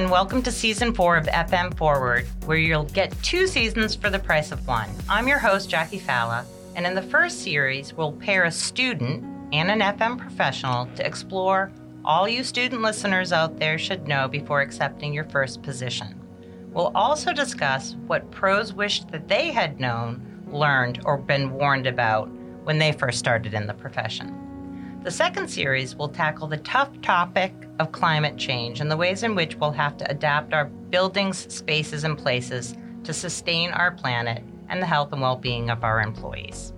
and welcome to season four of FM Forward, where you'll get two seasons for the price of one. I'm your host, Jackie Falla, and in the first series, we'll pair a student and an FM professional to explore all you student listeners out there should know before accepting your first position. We'll also discuss what pros wished that they had known, learned, or been warned about when they first started in the profession. The second series will tackle the tough topic of climate change and the ways in which we'll have to adapt our buildings, spaces, and places to sustain our planet and the health and well being of our employees.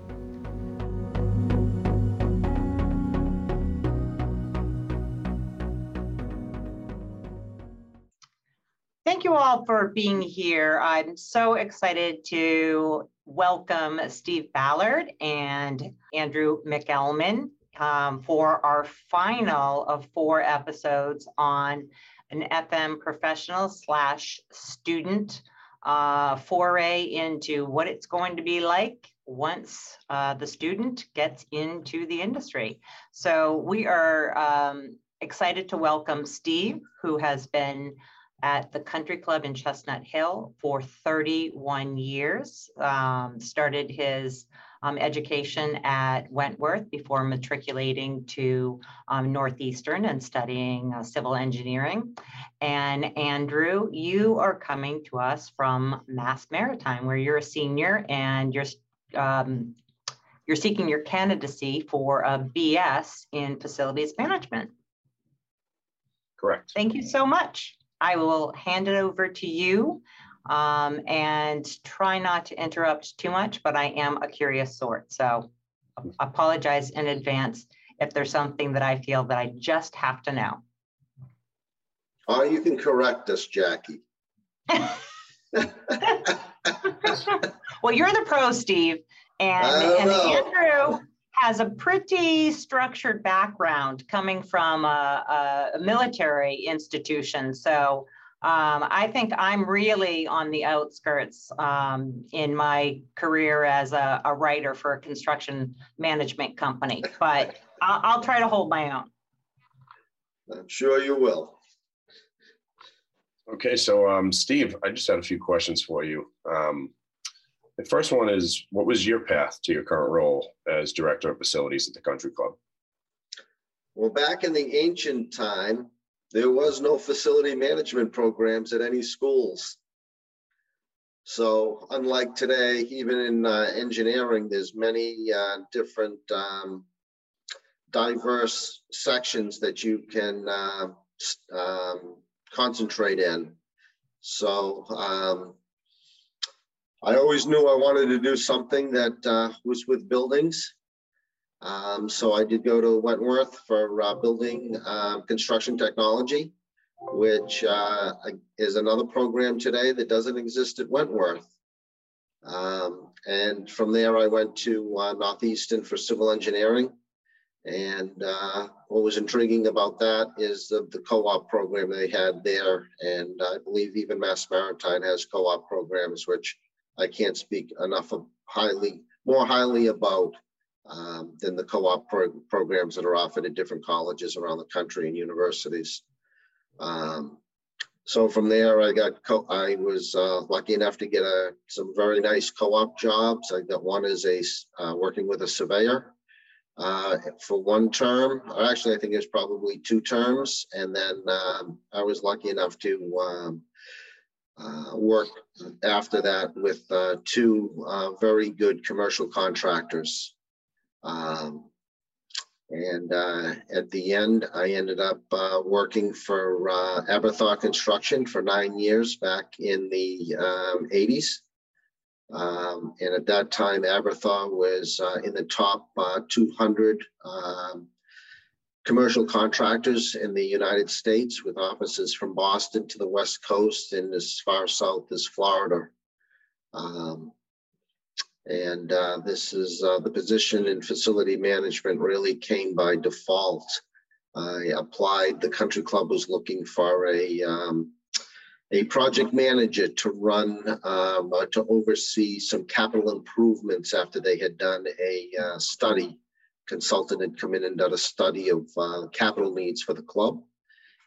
Thank you all for being here. I'm so excited to welcome Steve Ballard and Andrew McElman um, for our final of four episodes on an FM professional slash student uh, foray into what it's going to be like once uh, the student gets into the industry. So we are um, excited to welcome Steve, who has been at the Country Club in Chestnut Hill for 31 years. Um, started his um, education at Wentworth before matriculating to um, Northeastern and studying uh, civil engineering. And Andrew, you are coming to us from Mass Maritime, where you're a senior and you're um, you're seeking your candidacy for a BS in facilities management. Correct. Thank you so much. I will hand it over to you um, and try not to interrupt too much, but I am a curious sort. So apologize in advance if there's something that I feel that I just have to know. Or you can correct us, Jackie. well, you're the pro, Steve. And, and Andrew has a pretty structured background coming from a, a military institution. So um, I think I'm really on the outskirts um, in my career as a, a, writer for a construction management company, but I'll, I'll try to hold my own. I'm sure you will. Okay, so um, Steve, I just had a few questions for you. Um, the first one is, what was your path to your current role as director of facilities at the Country Club? Well, back in the ancient time, there was no facility management programs at any schools. So unlike today, even in uh, engineering, there's many uh, different um, diverse sections that you can uh, um, concentrate in. So um, I always knew I wanted to do something that uh, was with buildings. Um, so I did go to Wentworth for uh, building um, construction technology, which uh, is another program today that doesn't exist at Wentworth. Um, and from there, I went to uh, Northeastern for civil engineering. And uh, what was intriguing about that is the, the co-op program they had there. And I believe even Mass Maritime has co-op programs, which I can't speak enough of highly, more highly about um, than the co-op pro programs that are offered at different colleges around the country and universities. Um, so from there, I got I was uh, lucky enough to get a some very nice co-op jobs. I got one as a uh, working with a surveyor uh, for one term. Actually, I think it was probably two terms, and then um, I was lucky enough to um, uh, work after that with uh, two uh, very good commercial contractors. Um, and uh, at the end, I ended up uh, working for uh, Aberthaw Construction for nine years back in the um, 80s. Um, and at that time, Aberthaw was in the top uh, 200 um, commercial contractors in the United States with offices from Boston to the West Coast and as far south as Florida. Um, and uh, this is uh, the position in facility management really came by default. I applied, the country club was looking for a, um, a project manager to run, um, uh, to oversee some capital improvements after they had done a uh, study. Consultant had come in and done a study of uh, capital needs for the club.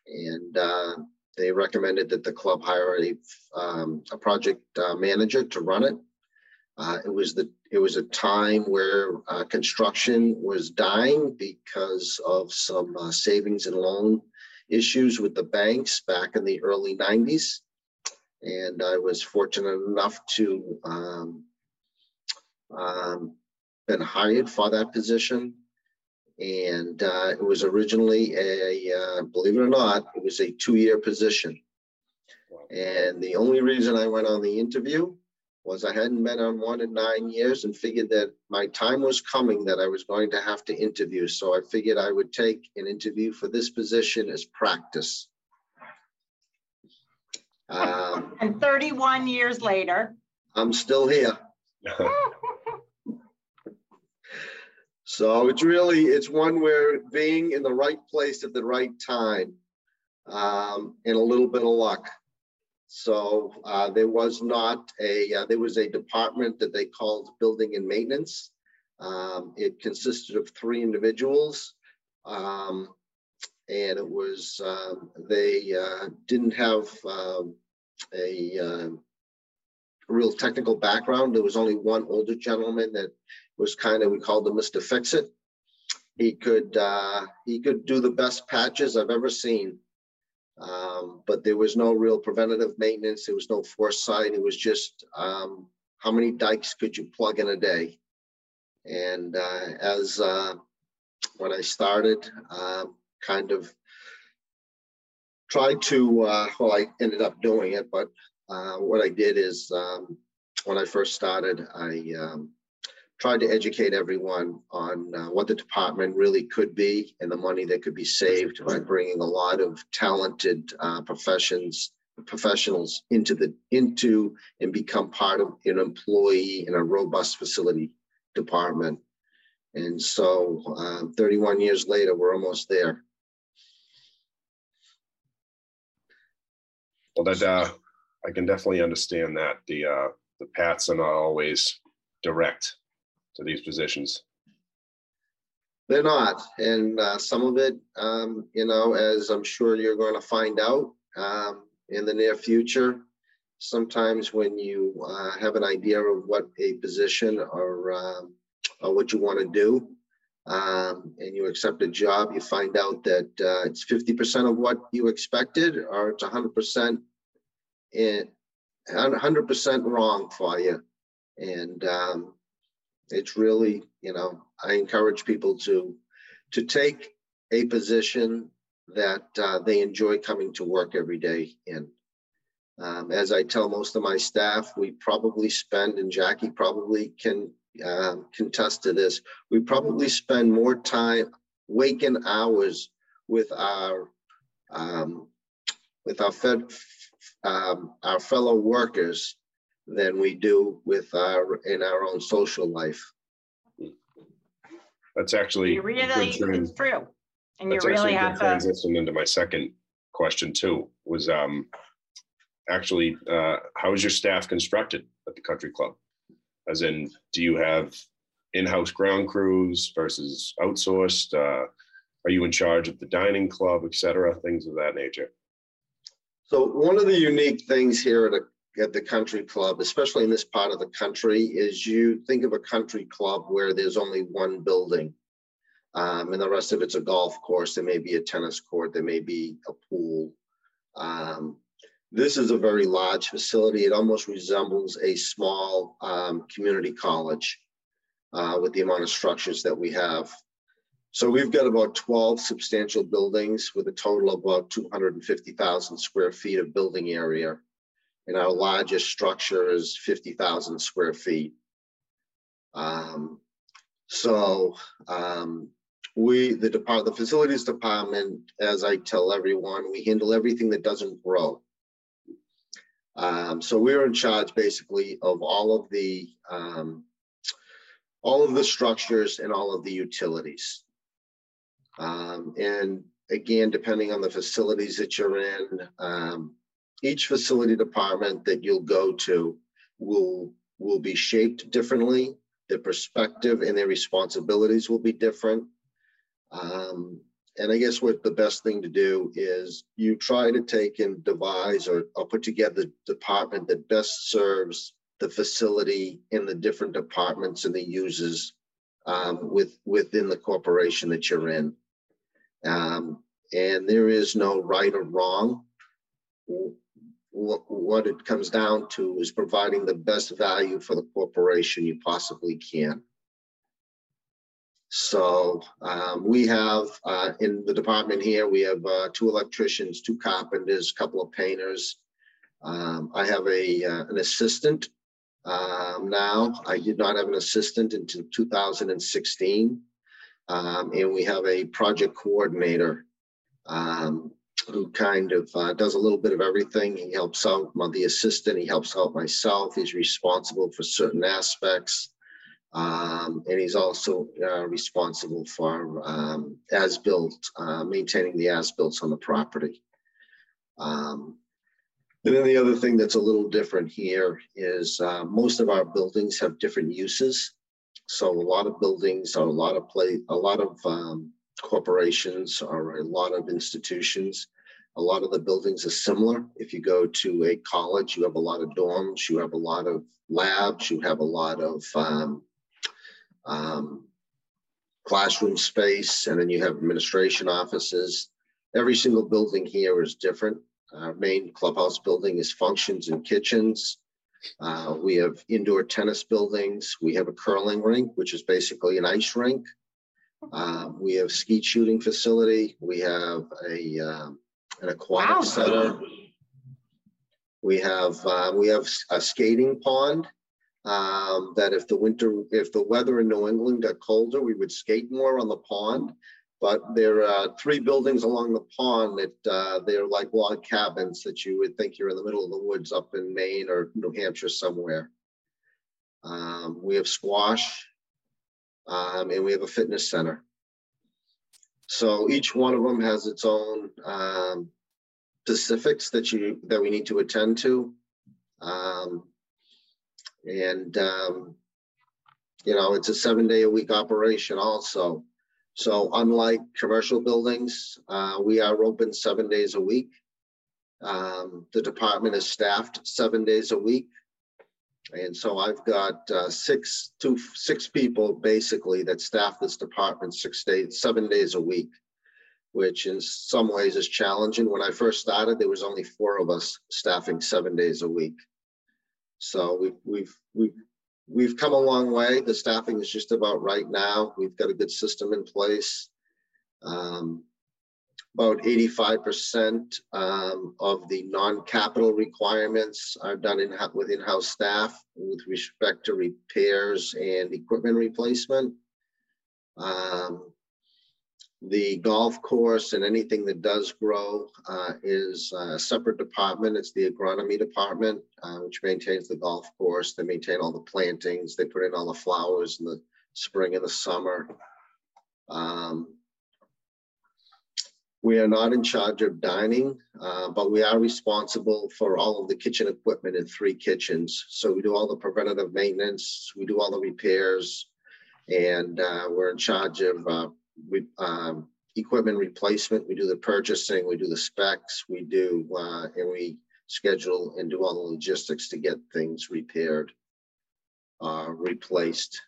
And uh, they recommended that the club hire a, um, a project uh, manager to run it. Uh, it was the it was a time where uh, construction was dying because of some uh, savings and loan issues with the banks back in the early 90s. And I was fortunate enough to um, um, been hired for that position. And uh, it was originally a, uh, believe it or not, it was a two-year position. And the only reason I went on the interview was I hadn't been on one in nine years and figured that my time was coming that I was going to have to interview. So I figured I would take an interview for this position as practice. Um, And 31 years later, I'm still here. So it's really, it's one where being in the right place at the right time um, and a little bit of luck. So uh, there was not a, uh, there was a department that they called building and maintenance. Um, it consisted of three individuals. Um, and it was, um, they uh, didn't have um, a um, real technical background. There was only one older gentleman that was kind of, we called him Mr. Fix-It. He could, uh, he could do the best patches I've ever seen. Um, but there was no real preventative maintenance. There was no foresight. It was just, um, how many dikes could you plug in a day? And, uh, as, uh, when I started, um, kind of tried to, uh, well, I ended up doing it, but, uh, what I did is, um, when I first started, I, um, tried to educate everyone on uh, what the department really could be and the money that could be saved by bringing a lot of talented uh, professions professionals into the into and become part of an employee in a robust facility department and so uh, 31 years later we're almost there Well, that, uh, I can definitely understand that. The, uh, the paths are not always direct to these positions. They're not, and uh, some of it, um, you know, as I'm sure you're going to find out um, in the near future. Sometimes when you uh, have an idea of what a position or, um, or what you want to do, um, and you accept a job, you find out that uh, it's 50% of what you expected, or it's 100% in 100% wrong for you. And um, it's really, you know, I encourage people to to take a position that uh, they enjoy coming to work every day in. Um, as I tell most of my staff, we probably spend, and Jackie probably can um, contest to this, we probably spend more time waking hours with our um, with our fed, um, our fellow workers than we do with our in our own social life. That's actually. you really, good tran- it's true. And you That's really actually a have good to, transition into my second question too, was um actually, uh, how is your staff constructed at the country club? As in, do you have in-house ground crews versus outsourced? Uh, are you in charge of the dining club, et cetera, things of that nature? So one of the unique things here at the country club, especially in this part of the country, is you think of a country club where there's only one building. Um, and the rest of it's a golf course. There may be a tennis court. There may be a pool. Um, this is a very large facility. It almost resembles a small um, community college uh, with the amount of structures that we have. So we've got about 12 substantial buildings with a total of about 250,000 square feet of building area. And our largest structure is 50,000 square feet. Um, so um, we, the depart, the facilities department, as I tell everyone, we handle everything that doesn't grow. Um, so we're in charge basically of all of the um, all of the structures and all of the utilities. Um, and again, depending on the facilities that you're in, um, each facility department that you'll go to will will be shaped differently. Their perspective and their responsibilities will be different. Um, and I guess what the best thing to do is you try to take and devise or, or put together the department that best serves the facility in the different departments and the users um, with, within the corporation that you're in. Um, and there is no right or wrong. What, it comes down to is providing the best value for the corporation you possibly can. So um, we have uh, in the department here, we have uh, two electricians, two carpenters, a couple of painters. Um, I have a uh, an assistant um, now. I did not have an assistant until 2016. Um, and we have a project coordinator um, who kind of uh, does a little bit of everything. He helps out the assistant, he helps out myself. He's responsible for certain aspects. Um, and he's also uh, responsible for um, as-built, uh, maintaining the as-built on the property. Um, and then the other thing that's a little different here is uh, most of our buildings have different uses. So a lot of buildings are a lot of play, a lot of um, corporations or a lot of institutions. A lot of the buildings are similar. If you go to a college, you have a lot of dorms, you have a lot of labs, you have a lot of um, um, classroom space, and then you have administration offices. Every single building here is different. Our main clubhouse building is functions and kitchens. Uh, we have indoor tennis buildings. We have a curling rink, which is basically an ice rink. Uh, we have skeet shooting facility. We have a um, an aquatic Wow. center. We have uh, we have a skating pond um, that if the winter, if the weather in New England got colder, we would skate more on the pond. But there are three buildings along the pond that uh, they're like log cabins that you would think you're in the middle of the woods up in Maine or New Hampshire somewhere. Um, we have squash, um, and we have a fitness center. So each one of them has its own um, specifics that you that we need to attend to. Um, and, um, you know, it's a seven day a week operation also. So unlike commercial buildings, uh, we are open seven days a week. Um, the department is staffed seven days a week. And so I've got uh, six to six people basically that staff this department six days, seven days a week, which in some ways is challenging. When I first started, there was only four of us staffing seven days a week. So we've we've we've we've come a long way. The staffing is just about right now. We've got a good system in place. Um, about 85% um, of the non-capital requirements are done in with in-house staff with respect to repairs and equipment replacement. Um, the golf course and anything that does grow uh, is a separate department. It's the agronomy department, uh, which maintains the golf course. They maintain all the plantings. They put in all the flowers in the spring and the summer. Um, we are not in charge of dining, uh, but we are responsible for all of the kitchen equipment in three kitchens. So we do all the preventative maintenance, we do all the repairs, and uh, we're in charge of uh, we, um, equipment replacement. We do the purchasing, we do the specs, we do, uh, and we schedule and do all the logistics to get things repaired, uh, replaced.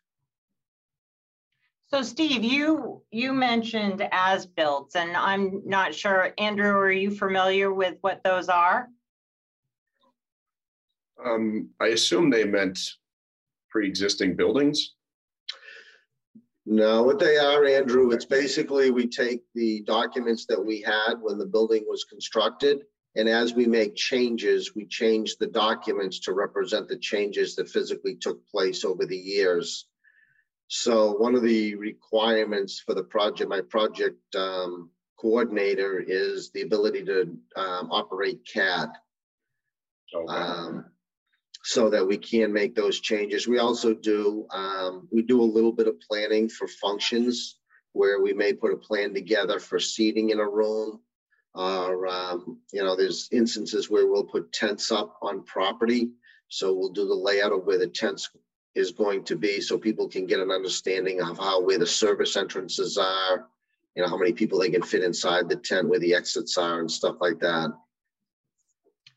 So Steve, you, you mentioned as-built, and I'm not sure, Andrew, are you familiar with what those are? Um, I assume they meant pre-existing buildings. No, what they are, Andrew, it's basically, we take the documents that we had when the building was constructed. And as we make changes, we change the documents to represent the changes that physically took place over the years. So one of the requirements for the project, my project um, coordinator is the ability to um, operate CAD. Okay. um, so that we can make those changes. We also do, um, we do a little bit of planning for functions where we may put a plan together for seating in a room. Or, um, you know, there's instances where we'll put tents up on property. So we'll do the layout of where the tents is going to be so people can get an understanding of how, where the service entrances are you know, how many people they can fit inside the tent where the exits are and stuff like that.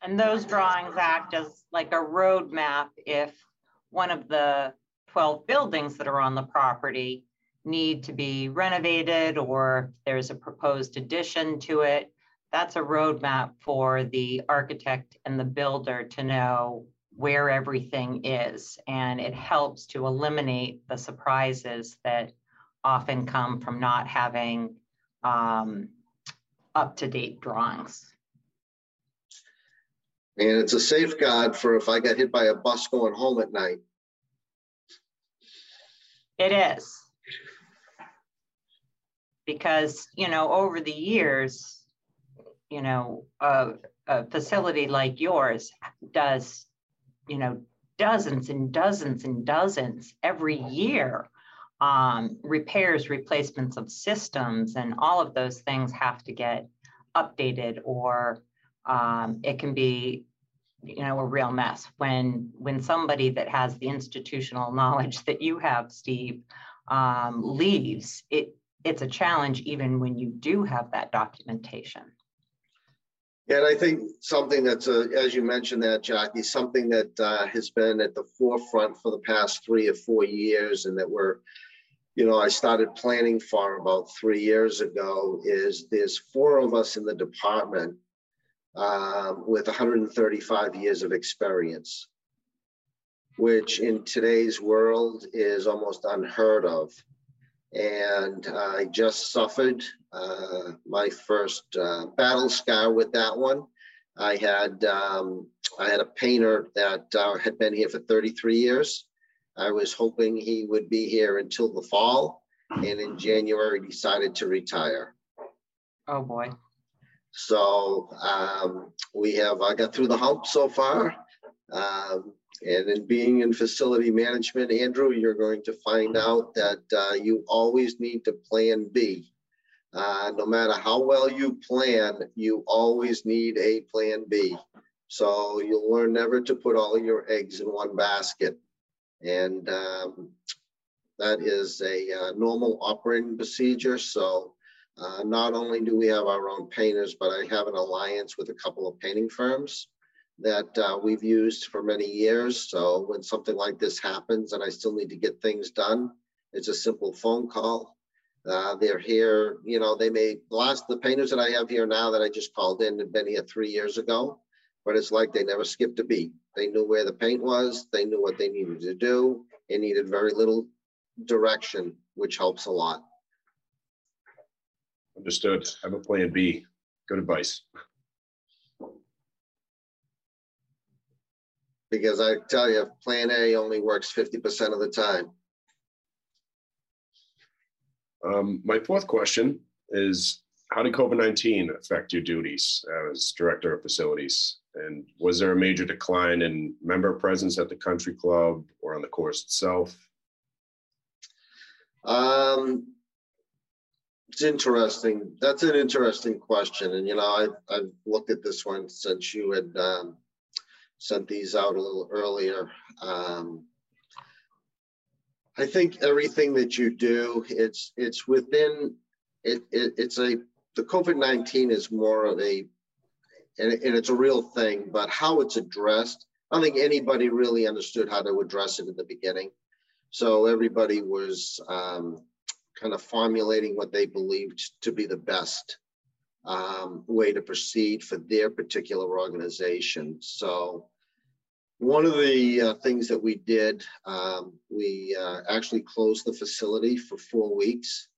And those drawings act as like a roadmap if one of the 12 buildings that are on the property need to be renovated or there's a proposed addition to it. That's a roadmap for the architect and the builder to know where everything is. And it helps to eliminate the surprises that often come from not having um, up-to-date drawings. And it's a safeguard for if I got hit by a bus going home at night. It is. Because, you know, over the years, you know, a, a facility like yours does, you know, dozens and dozens and dozens every year. Um, repairs, replacements of systems, and all of those things have to get updated or um, it can be you know a real mess when when somebody that has the institutional knowledge that you have steve um, leaves it it's a challenge even when you do have that documentation And I think something that's, uh, as you mentioned that, Jackie, something that uh, has been at the forefront for the past three or four years and that we're, you know, I started planning for about three years ago is there's four of us in the department um, with 135 years of experience, which in today's world is almost unheard of. And I just suffered uh, my first uh, battle scar with that one. I had um, I had a painter that uh, had been here for 33 years. I was hoping he would be here until the fall, and in January decided to retire. oh boy So um, we have I got through the hump so far. Um, and in being in facility management, Andrew, you're going to find out that uh, you always need to plan B. Uh, no matter how well you plan, you always need a plan B. So you'll learn never to put all your eggs in one basket. And um, that is a uh, normal operating procedure. So uh, not only do we have our own painters, but I have an alliance with a couple of painting firms that uh, we've used for many years. So when something like this happens and I still need to get things done, it's a simple phone call. Uh, they're here, you know, they may, last, the painters that I have here now that I just called in had been here three years ago, but it's like they never skipped a beat. They knew where the paint was, they knew what they needed to do. It needed very little direction, which helps a lot. Understood. Have a plan B. Good advice. Because I tell you, plan A only works 50% of the time. Um, my fourth question is, how did COVID-19 affect your duties as director of facilities? And was there a major decline in member presence at the country club or on the course itself? Um, it's interesting. That's an interesting question. And, you know, I've, I've looked at this one since you had um, sent these out a little earlier. Um, I think everything that you do, it's, it's within, it, it it's a, the COVID-19 is more of a, and, and it's a real thing, but how it's addressed, I don't think anybody really understood how to address it in the beginning. So everybody was um, kind of formulating what they believed to be the best um, way to proceed for their particular organization. So one of the uh, things that we did, um, we uh, actually closed the facility for four weeks.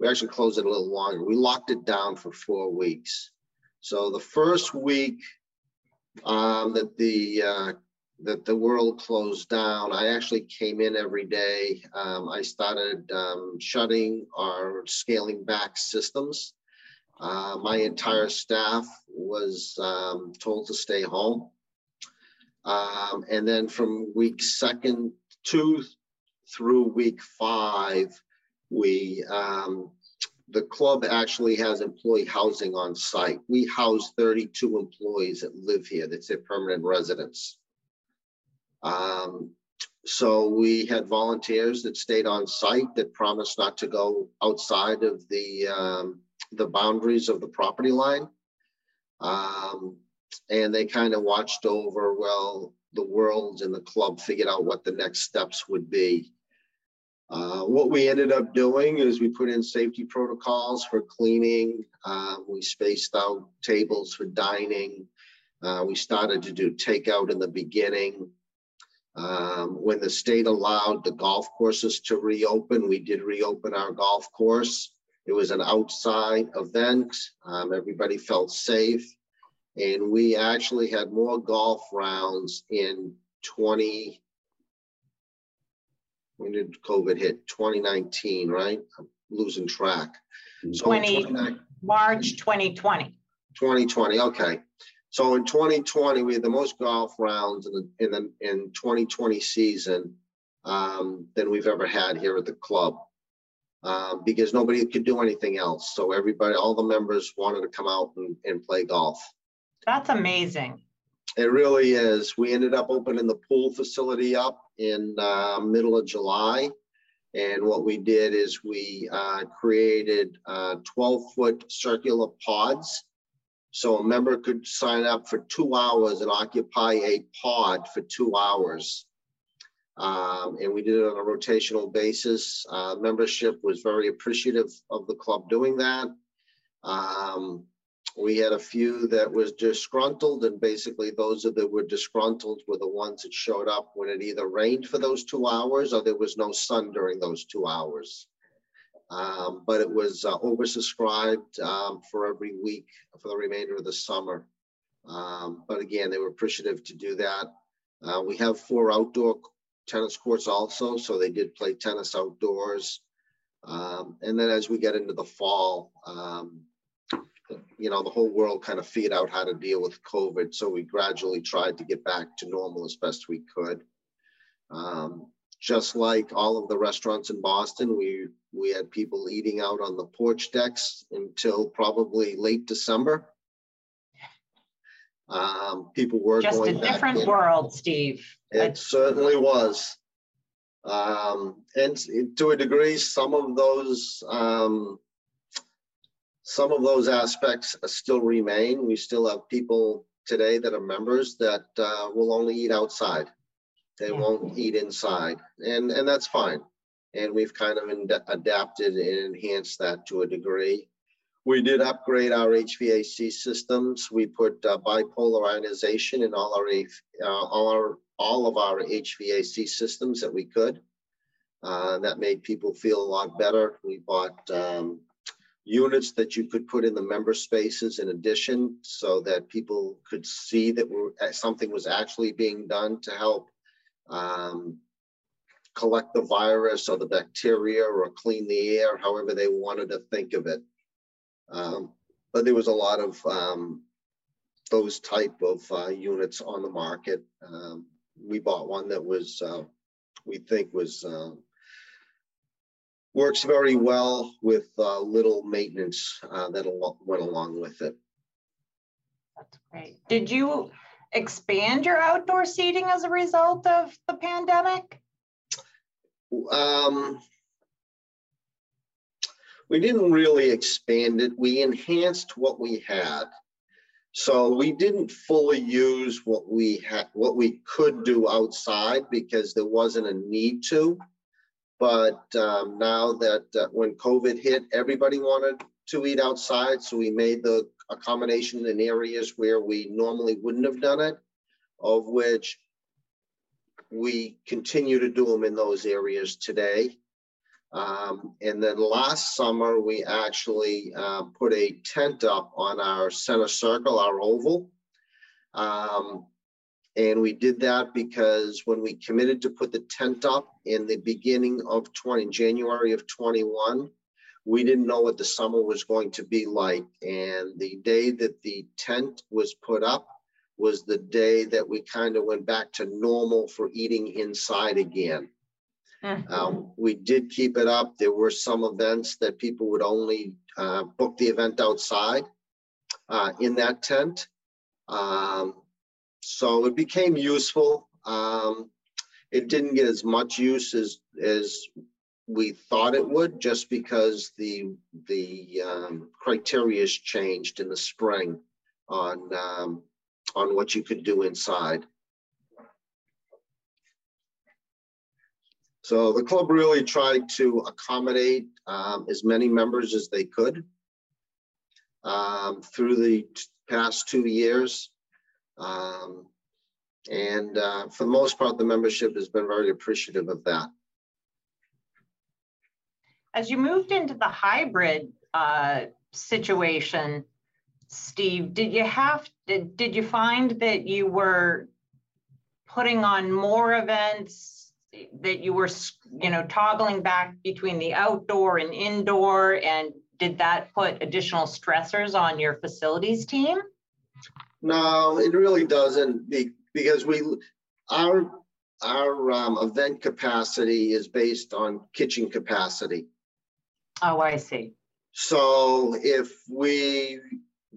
We actually closed it a little longer. We locked it down for four weeks. So the first week um, that the uh, that the world closed down, I actually came in every day. Um, I started um, shutting or scaling back systems. Uh, my entire staff was um, told to stay home. Um, and then from week second two through week five, we um, the club actually has employee housing on site. We house 32 employees that live here. That's their permanent residence. Um, So we had volunteers that stayed on site that promised not to go outside of the, um, the boundaries of the property line. Um, and they kind of watched over, well, the world and the club figured out what the next steps would be. Uh, what we ended up doing is we put in safety protocols for cleaning. Uh, we spaced out tables for dining. Uh, we started to do takeout in the beginning. Um, when the state allowed the golf courses to reopen, we did reopen our golf course. It was an outside event. Um, everybody felt safe. And we actually had more golf rounds in 20. When did COVID hit? 2019, right? I'm losing track. So 20. March 2020. 2020, okay. So in 2020, we had the most golf rounds in the, in the, in 2020 season um, than we've ever had here at the club. Uh, because nobody could do anything else. So everybody, all the members wanted to come out and, and play golf. That's amazing. It really is. We ended up opening the pool facility up in uh, middle of July. And what we did is we uh, created 12 foot circular pods. So a member could sign up for two hours and occupy a pod for two hours. Um, and we did it on a rotational basis. Uh, membership was very appreciative of the club doing that. Um, we had a few that was disgruntled and basically those that were disgruntled were the ones that showed up when it either rained for those two hours or there was no sun during those two hours. Um, but it was uh, oversubscribed um, for every week for the remainder of the summer. Um, but again, they were appreciative to do that. Uh, we have four outdoor tennis courts also, so they did play tennis outdoors. Um, and then as we get into the fall, um, you know, the whole world kind of figured out how to deal with COVID. So we gradually tried to get back to normal as best we could. Um, just like all of the restaurants in Boston, we we had people eating out on the porch decks until probably late December. Um, people were Just a different in. world, Steve. It certainly was. Um, and to a degree, some of those, um, some of those aspects still remain. We still have people today that are members that uh, will only eat outside. They Yeah. won't eat inside, and and that's fine. And we've kind of ind- adapted and enhanced that to a degree. We did upgrade our HVAC systems. We put uh, bipolar ionization in all our uh, all our all of our HVAC systems that we could. Uh, that made people feel a lot better. We bought um, units that you could put in the member spaces in addition, so that people could see that we're, something was actually being done to help um, collect the virus or the bacteria or clean the air, however they wanted to think of it. Um, but there was a lot of um, those type of uh, units on the market. Um, we bought one that was, uh, we think was, uh, works very well with uh, little maintenance uh, that al- went along with it. That's great. Did you expand your outdoor seating as a result of the pandemic? Um, we didn't really expand it. We enhanced what we had. So we didn't fully use what we had, what we could do outside because there wasn't a need to. But um, now that uh, when COVID hit, everybody wanted to eat outside. So we made the accommodation in areas where we normally wouldn't have done it, of which we continue to do them in those areas today. Um, and then last summer, we actually uh, put a tent up on our center circle, our oval. Um, and we did that because when we committed to put the tent up in the beginning of 20, January of 21, we didn't know what the summer was going to be like. And the day that the tent was put up was the day that we kind of went back to normal for eating inside again. Mhm. Um, we did keep it up. There were some events that people would only uh, book the event outside uh, in that tent. Um, so it became useful. Um, it didn't get as much use as, as we thought it would, just because the, the um, criteria has changed in the spring on, um, on what you could do inside. So the club really tried to accommodate um, as many members as they could um, through the past two years. Um, and uh, for the most part, the membership has been very appreciative of that. As you moved into the hybrid uh, situation, Steve, did you have, did, did you find that you were putting on more events, that you were, you know, toggling back between the outdoor and indoor? And did that put additional stressors on your facilities team? No, it really doesn't be, because we, our, our um, event capacity is based on kitchen capacity. Oh, I see. So if we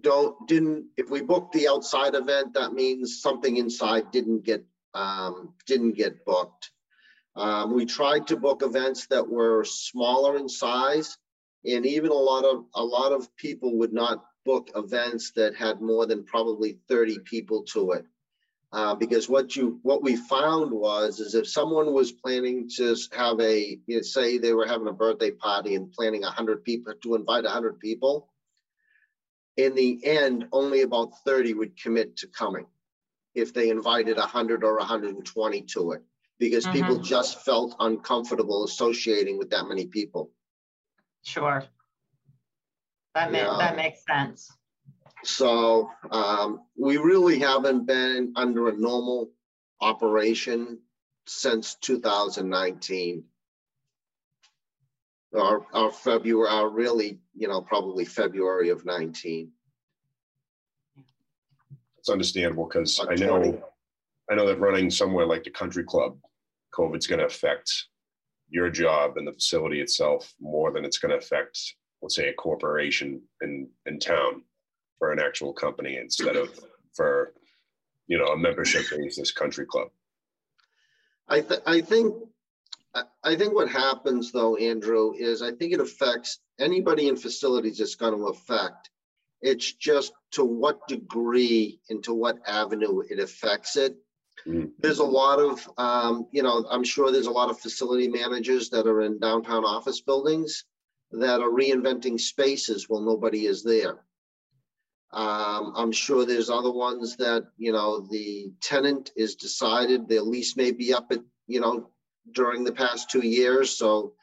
don't, didn't, if we book the outside event, that means something inside didn't get, um, didn't get booked. Um, we tried to book events that were smaller in size. And even a lot of, a lot of people would not book events that had more than probably 30 people to it. Uh, because what you what we found was is if someone was planning to have a you know, say they were having a birthday party and planning 100 people to invite 100 people in the end only about 30 would commit to coming if they invited 100 or 120 to it because people just felt uncomfortable associating with that many people Sure. That ma- Yeah. that makes sense. So um, we really haven't been under a normal operation since 2019. Our, our February, our really, you know, probably February of 19. It's understandable because I About 20. know, I know that running somewhere like the country club, COVID's going to affect your job and the facility itself more than it's going to affect, let's say, a corporation in, in town for an actual company instead of for, you know, a membership basis country club. I, th- I think, I- think what happens though, Andrew, is I think it affects anybody in facilities it's going to affect. It's just to what degree and to what avenue it affects it. Mhm. There's a lot of, um, you know, I'm sure there's a lot of facility managers that are in downtown office buildings that are reinventing spaces while nobody is there. Um, I'm sure there's other ones that, you know, the tenant is decided their lease may be up at, you know, during the past two years, so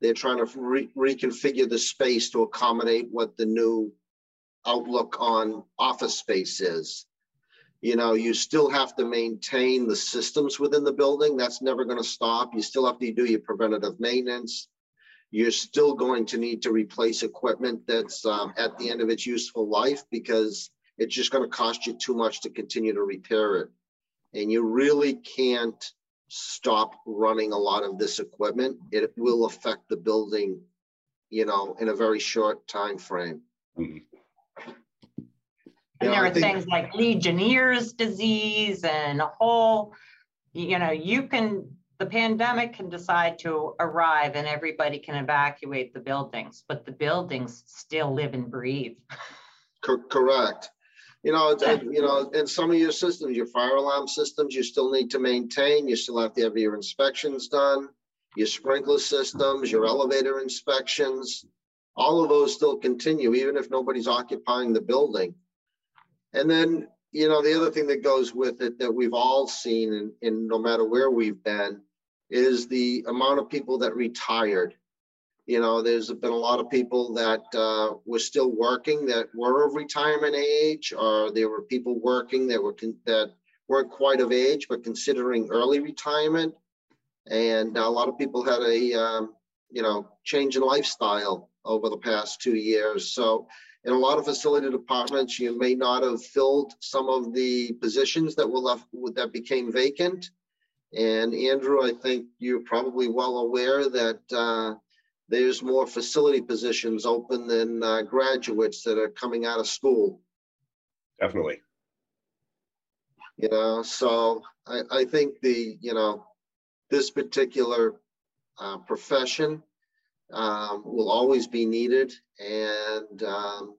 they're trying to re- reconfigure the space to accommodate what the new outlook on office space is. You know, you still have to maintain the systems within the building. That's never going to stop. You still have to do your preventative maintenance. You're still going to need to replace equipment that's um, at the end of its useful life because it's just going to cost you too much to continue to repair it. And you really can't stop running a lot of this equipment. It will affect the building, you know, in a very short time frame. Mhm. And Yeah, there are think- things like Legionnaire's disease and a whole, you know, you can, the pandemic can decide to arrive and everybody can evacuate the buildings, but the buildings still live and breathe. Cor- Correct. You know, and, you know, and some of your systems, your fire alarm systems, you still need to maintain. You still have to have your inspections done. Your sprinkler systems, your elevator inspections, all of those still continue, even if nobody's occupying the building. And then, you know, the other thing that goes with it that we've all seen in, in no matter where we've been is the amount of people that retired. You know, there's been a lot of people that uh, were still working that were of retirement age, or there were people working that were con- that weren't quite of age but considering early retirement. And a lot of people had a um, you know change in lifestyle over the past two years. So in a lot of facility departments, you may not have filled some of the positions that were left that became vacant. And Andrew, I think you're probably well aware that uh, there's more facility positions open than uh, graduates that are coming out of school. Definitely. You know, so I, I think the, you know, this particular uh, profession um, will always be needed. And um,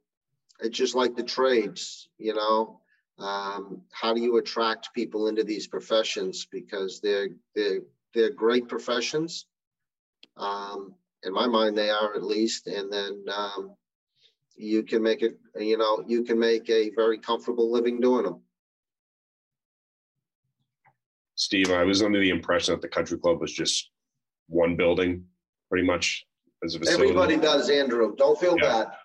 it's just like the trades, you know. Um, how do you attract people into these professions because they're they're they're great professions. Um, in my mind, they are at least, and then um, you can make it. You know, you can make a very comfortable living doing them. Steve, I was under the impression that the country club was just one building, pretty much as a facility. Everybody does, Andrew. Don't feel Yeah. bad.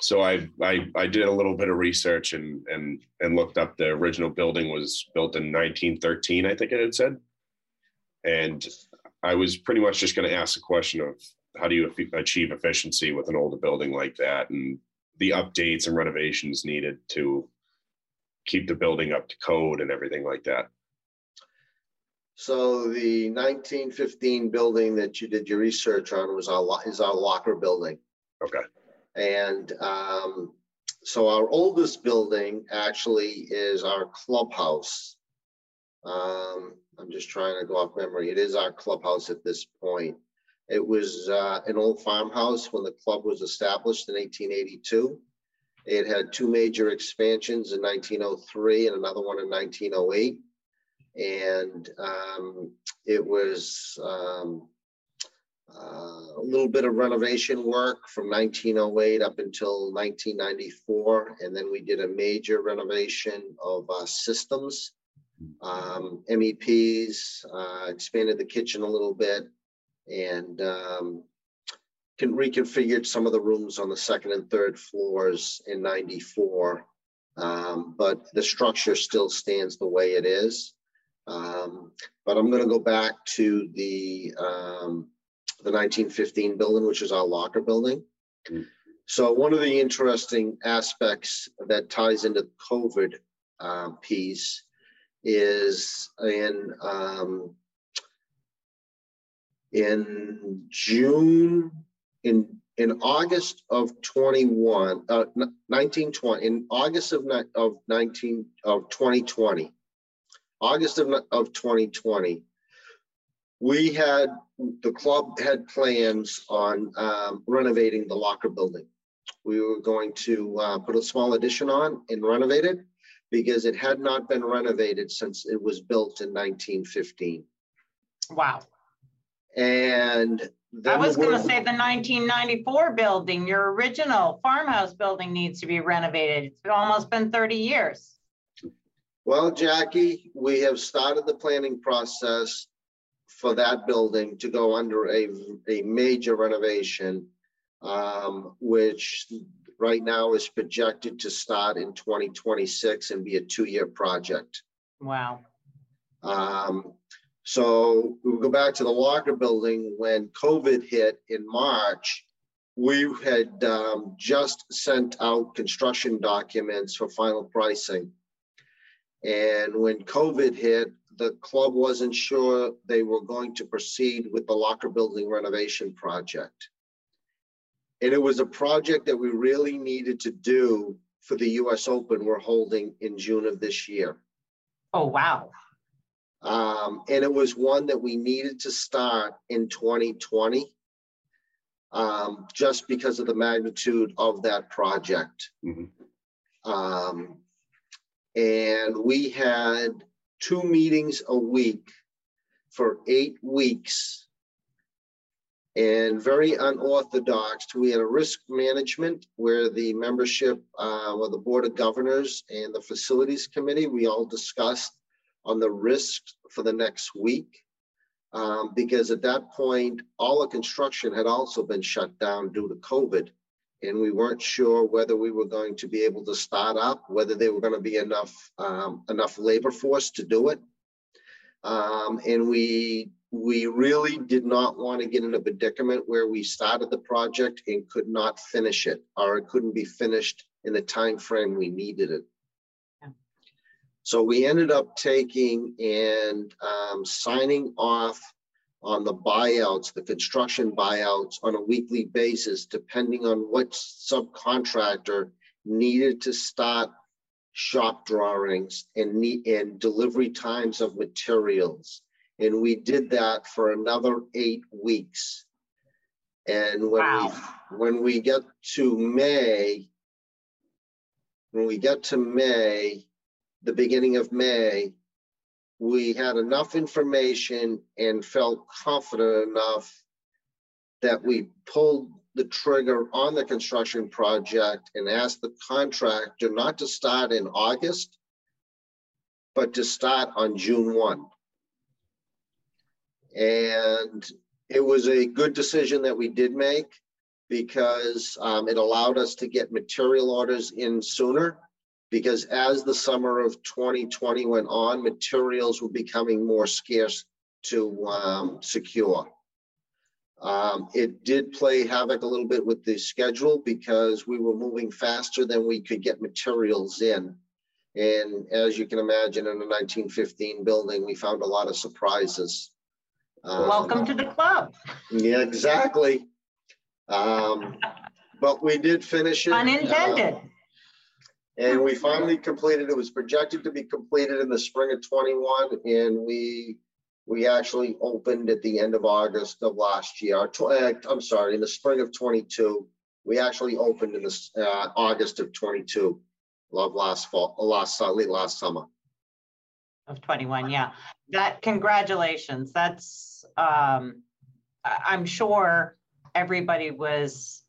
So I, I, I did a little bit of research and, and, and looked up the original building was built in nineteen thirteen, I think it had said. And I was pretty much just gonna ask the question of how do you achieve efficiency with an older building like that? And the updates and renovations needed to keep the building up to code and everything like that. So the nineteen fifteen building that you did your research on was our, is our locker building. Okay, And um, so our oldest building actually is our clubhouse. Um, I'm just trying to go off memory. It is our clubhouse at this point. It was uh, an old farmhouse when the club was established in 1882. It had two major expansions in 1903 and another one in 1908. And um, it was um, a little bit of renovation work from 1908 up until 1994. And then we did a major renovation of uh, systems, um, MEPs, uh, expanded the kitchen a little bit, and um, can reconfigured some of the rooms on the second and third floors in 94. Um, but the structure still stands the way it is. Um, but I'm going to go back to the um, the 1915 building, which is our locker building. Mm. So one of the interesting aspects that ties into the COVID uh, piece is in um, in June in in August of 21 uh, 1920 in August of of 19 of 2020 August of, of 2020 we had the club had plans on um, renovating the locker building. We were going to uh, put a small addition on and renovate it because it had not been renovated since it was built in 1915. Wow. And I was gonna say the nineteen ninety-four building, your original farmhouse building needs to be renovated. It's almost been thirty years. Well, Jackie, we have started the planning process for that building to go under a, a major renovation, um, which right now is projected to start in 2026 and be a two-year project. Wow. Um, so we go back to the locker building when COVID hit in March. We had um, just sent out construction documents for final pricing. And when COVID hit, the club wasn't sure they were going to proceed with the locker building renovation project. And it was a project that we really needed to do for the US Open we're holding in June of this year. Oh, wow. Um, and it was one that we needed to start in 2020. Um, just because of the magnitude of that project. Mhm. Um, and we had two meetings a week for eight weeks. And very unorthodox. We had a risk management where the membership, uh, well, the Board of Governors and the Facilities Committee, we all discussed on the risks for the next week. Um, because at that point, all the construction had also been shut down due to COVID. And we weren't sure whether we were going to be able to start up, whether there were going to be enough, um, enough labor force to do it. Um, and we, we really did not want to get in a predicament where we started the project and could not finish it, or it couldn't be finished in the time frame we needed it. So we ended up taking and um, signing off on the buyouts, the construction buyouts on a weekly basis, depending on what subcontractor needed to start shop drawings and need and delivery times of materials And we did that for another eight weeks. And when we, when we get to May, when we get to May, the beginning of May, we had enough information and felt confident enough that we pulled the trigger on the construction project and asked the contractor not to start in August, but to start on June one. And it was a good decision that we did make because um, it allowed us to get material orders in sooner. Because as the summer of 2020 went on, materials were becoming more scarce to um, secure. Um, it did play havoc a little bit with the schedule because we were moving faster than we could get materials in. And as you can imagine, in a 1915 building, we found a lot of surprises. Um, Welcome to the club. Yeah, exactly. Um, but we did finish it. Unintended. And we finally completed, it was projected to be completed in the spring of twenty-one, and we, we actually opened at the end of August of last year, tw- uh, I'm sorry, in the spring of twenty-two. We actually opened in the, uh, August of twenty-two, love last fall, last, uh, late last summer. Of 21, yeah. That, congratulations. That's, um, I'm sure everybody was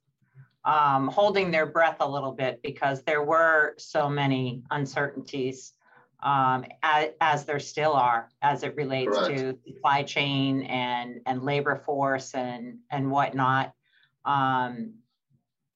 um, holding their breath a little bit because there were so many uncertainties um, as, as there still are, as it relates Correct. to supply chain and, and labor force and, and whatnot. Um,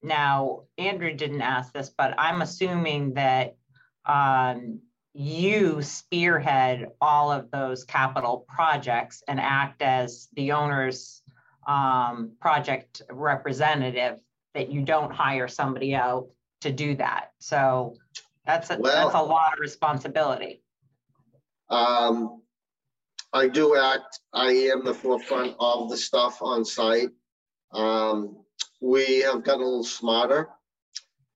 now, Andrew didn't ask this, but I'm assuming that um, you spearhead all of those capital projects and act as the owner's um, project representative, that you don't hire somebody out to do that. So that's, a that's a lot of responsibility. Um, I do act, I am the forefront of the stuff on site. Um, we have gotten a little smarter.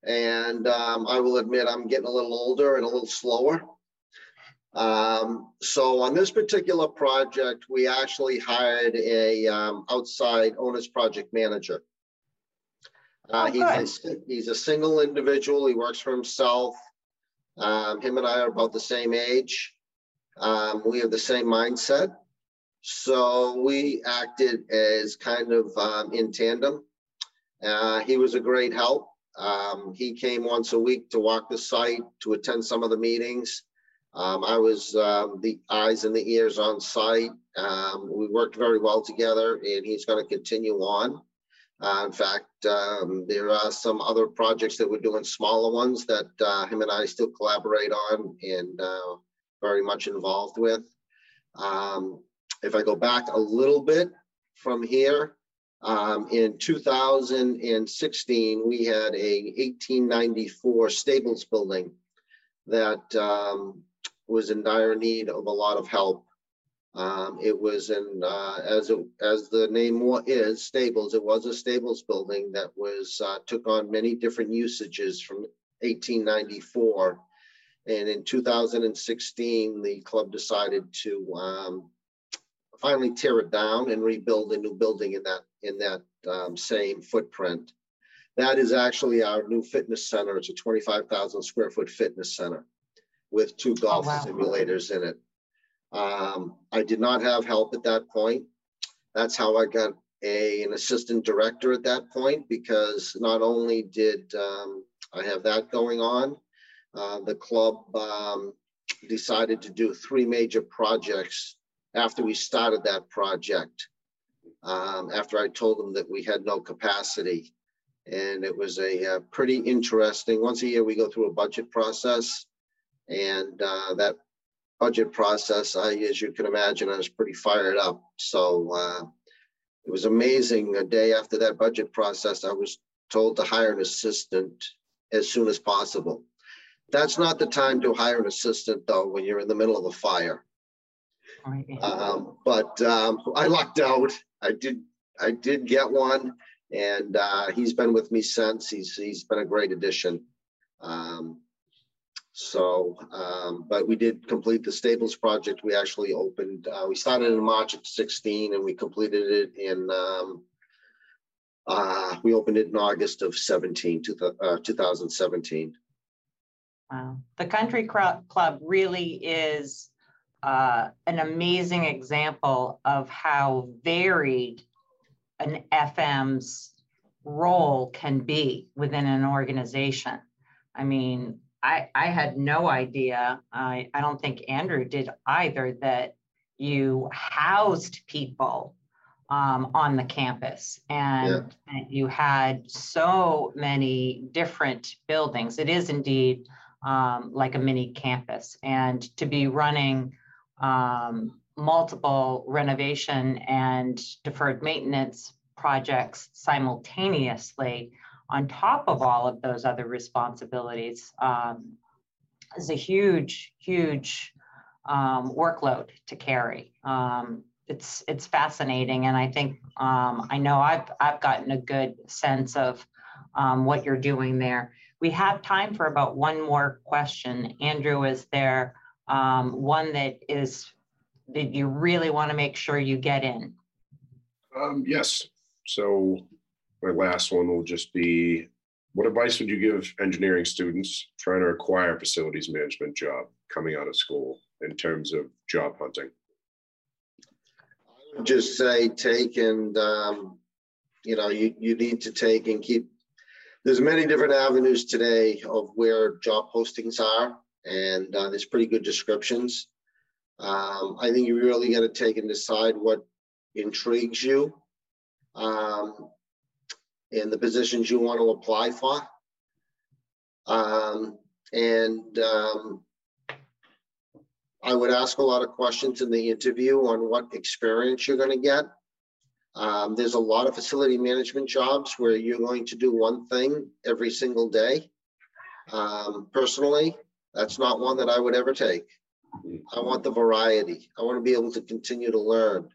And, um, I will admit, I'm getting a little older and a little slower. Um, so on this particular project, we actually hired a, um, outside owner's project manager. Uh, Oh, he's a, si- he's a single individual. He works for himself. Um, him and I are about the same age. Um, we have the same mindset. So we acted as kind of, um, in tandem. Uh, he was a great help. Um, he came once a week to walk the site, to attend some of the meetings. Um, I was, um, the eyes and the ears on site. Um, we worked very well together and he's gonna continue on. Uh, in fact, um, there are some other projects that we're doing, smaller ones that, uh, him and I still collaborate on and, uh, very much involved with. Um, if I go back a little bit from here, um, in two thousand and sixteen, we had a eighteen ninety-four Stables building that, um, was in dire need of a lot of help. Um, it was in, uh, as, it- as the name is, Stables, it was a Stables building that was, uh, took on many different usages from eighteen ninety-four. And in two thousand and sixteen, the club decided to, um, finally tear it down and rebuild a new building in that, in that, um, same footprint. That is actually our new fitness center. It's a twenty-five thousand square foot fitness center with two golf wow. simulators in it. Um, I did not have help at that point. That's how I got a, an assistant director at that point, because not only did, um, I have that going on, uh, the club, um, decided to do three major projects after we started that project. Um, after I told them that we had no capacity. And it was a, uh, pretty interesting, once a year, we go through a budget process. And, uh, that budget process, I, as you can imagine, I was pretty fired up. So, uh, it was amazing. A day after that budget process, I was told to hire an assistant as soon as possible. That's not the time to hire an assistant, though, when you're in the middle of a fire. Um, but, um, I lucked out. I did, I did get one and, uh, he's been with me since. He's, he's been a great addition. Um, So, um, but we did complete the Stables project. We actually opened, uh, we started in March of sixteen and we completed it in, um, uh, we opened it in August of seventeen, two, uh, two thousand seventeen. Wow. The Country Club really is uh, an amazing example of how varied an FM's role can be within an organization. I mean, I, I had no idea, I, I don't think Andrew did either, that you housed people um, on the campus and that you had so many different buildings. It is indeed um, like a mini campus and to be running um, multiple renovation and deferred maintenance projects simultaneously on top of all of those other responsibilities um, is a huge, huge um, workload to carry. Um, it's it's fascinating, and I think um, I know I've I've gotten a good sense of um, what you're doing there. We have time for about one more question. Andrew, is there um, one that is that you really want to make sure you get in? Yes. So my last one will just be, what advice would you give engineering students trying to acquire a facilities management job coming out of school in terms of job hunting? I would just say take and, um, you know, you, you need to take and keep, there's many different avenues today of where job postings are and uh, there's pretty good descriptions. Um, I think you really got to take and decide what intrigues you um, and the positions you want to apply for. Um, and um, I would ask a lot of questions in the interview on what experience you're going to get. Um, there's a lot of facility management jobs where you're going to do one thing every single day. Um, personally, that's not one that I would ever take. I want the variety. I want to be able to continue to learn.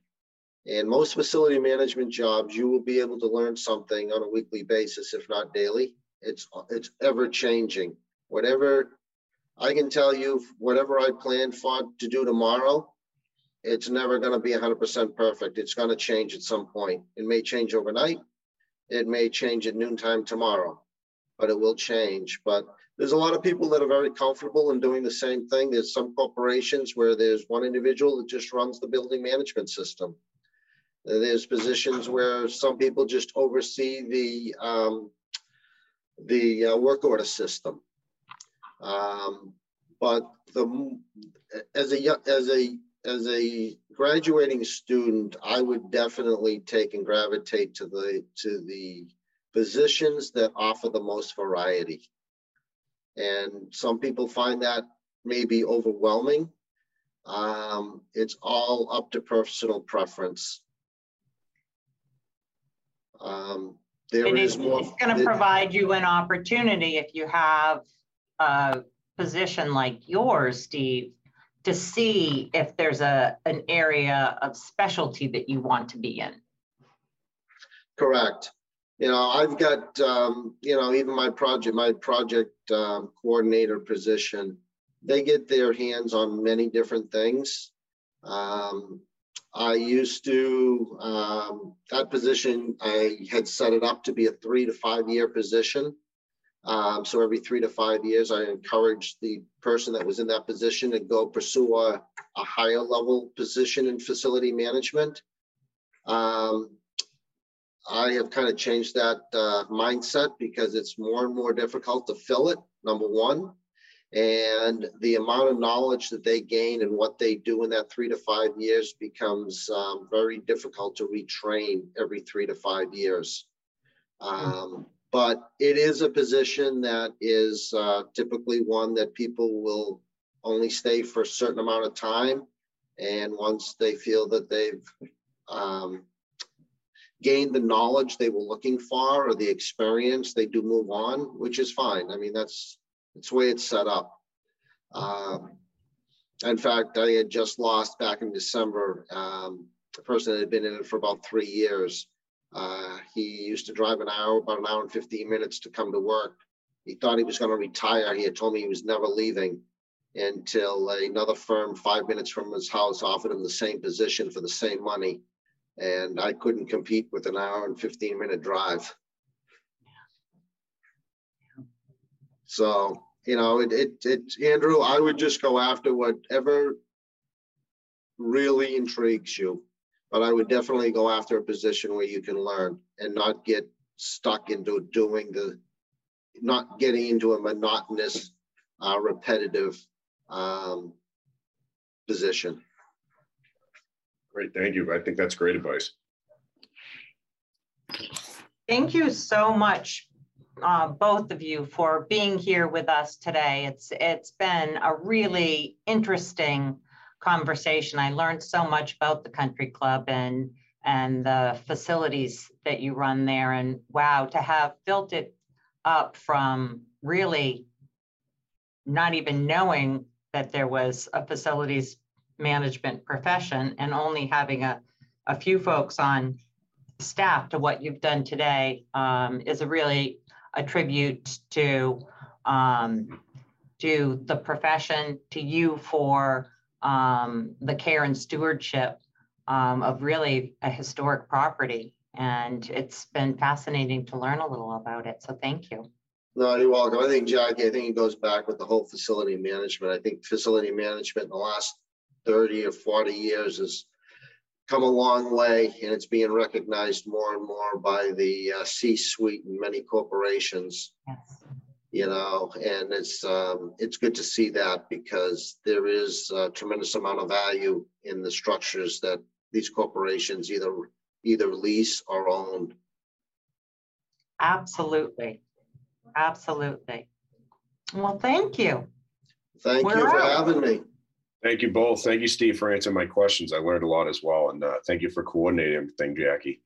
And most facility management jobs, you will be able to learn something on a weekly basis, if not daily. It's it's ever changing. Whatever I can tell you, whatever I plan for to do tomorrow, it's never going to be 100% perfect. It's going to change at some point. It may change overnight. It may change at noontime tomorrow, but it will change. But there's a lot of people that are very comfortable in doing the same thing. There's some corporations where there's one individual that just runs the building management system. There's positions where some people just oversee the um, the uh, work order system. Um, but the as a as a as a graduating student, I would definitely take and gravitate to the to the positions that offer the most variety. And some people find that maybe overwhelming. Um, it's all up to personal preference. Um, there And is it's, more. it's going to provide you an opportunity if you have a position like yours, Steve, to see if there's a, an area of specialty that you want to be in. Correct. You know, I've got, um, you know, even my project, my project um, coordinator position, they get their hands on many different things. Um, I used to, um, that position, I had set it up to be a three to five year position. Um, so every three to five years, I encouraged the person that was in that position to go pursue a, a higher level position in facility management. Um, I have kind of changed that uh, mindset because it's more and more difficult to fill it, number one. And the amount of knowledge that they gain and what they do in that three to five years becomes um, very difficult to retrain every three to five years. Um, but it is a position that is uh, typically one that people will only stay for a certain amount of time. And once they feel that they've um, gained the knowledge they were looking for or the experience, they do move on, which is fine. I mean, that's it's the way it's set up. Um, in fact, I had just lost back in December um, a person that had been in it for about three years. Uh, he used to drive an hour, about an hour and 15 minutes to come to work. He thought he was gonna retire. He had told me he was never leaving until another firm five minutes from his house offered him the same position for the same money. And I couldn't compete with an hour and fifteen minute drive. So, you know, it, it, it, Andrew, I would just go after whatever really intrigues you. But I would definitely go after a position where you can learn and not get stuck into doing the, not getting into a monotonous, uh, repetitive, um, position. Great, thank you. I think that's great advice. Thank you so much, uh, both of you, for being here with us today. It's, it's been a really interesting conversation. I learned so much about the country club and, and the facilities that you run there. And wow, to have built it up from really not even knowing that there was a facilities management profession and only having a, a few folks on staff to what you've done today um, is a really a tribute to um, to the profession, to you for um, the care and stewardship um, of really a historic property. And it's been fascinating to learn a little about it. So thank you. No, you're welcome. I think, Jackie, I think it goes back with the whole facility management. I think facility management in the last thirty or forty years has come a long way and it's being recognized more and more by the uh, C-suite and many corporations, Yes. you know, and it's, um, it's good to see that because there is a tremendous amount of value in the structures that these corporations either, either lease or own. Absolutely. Absolutely. Well, thank you. Thank you We're for out. having me. Thank you both. Thank you, Steve, for answering my questions. I learned a lot as well. And uh, thank you for coordinating everything, Jackie.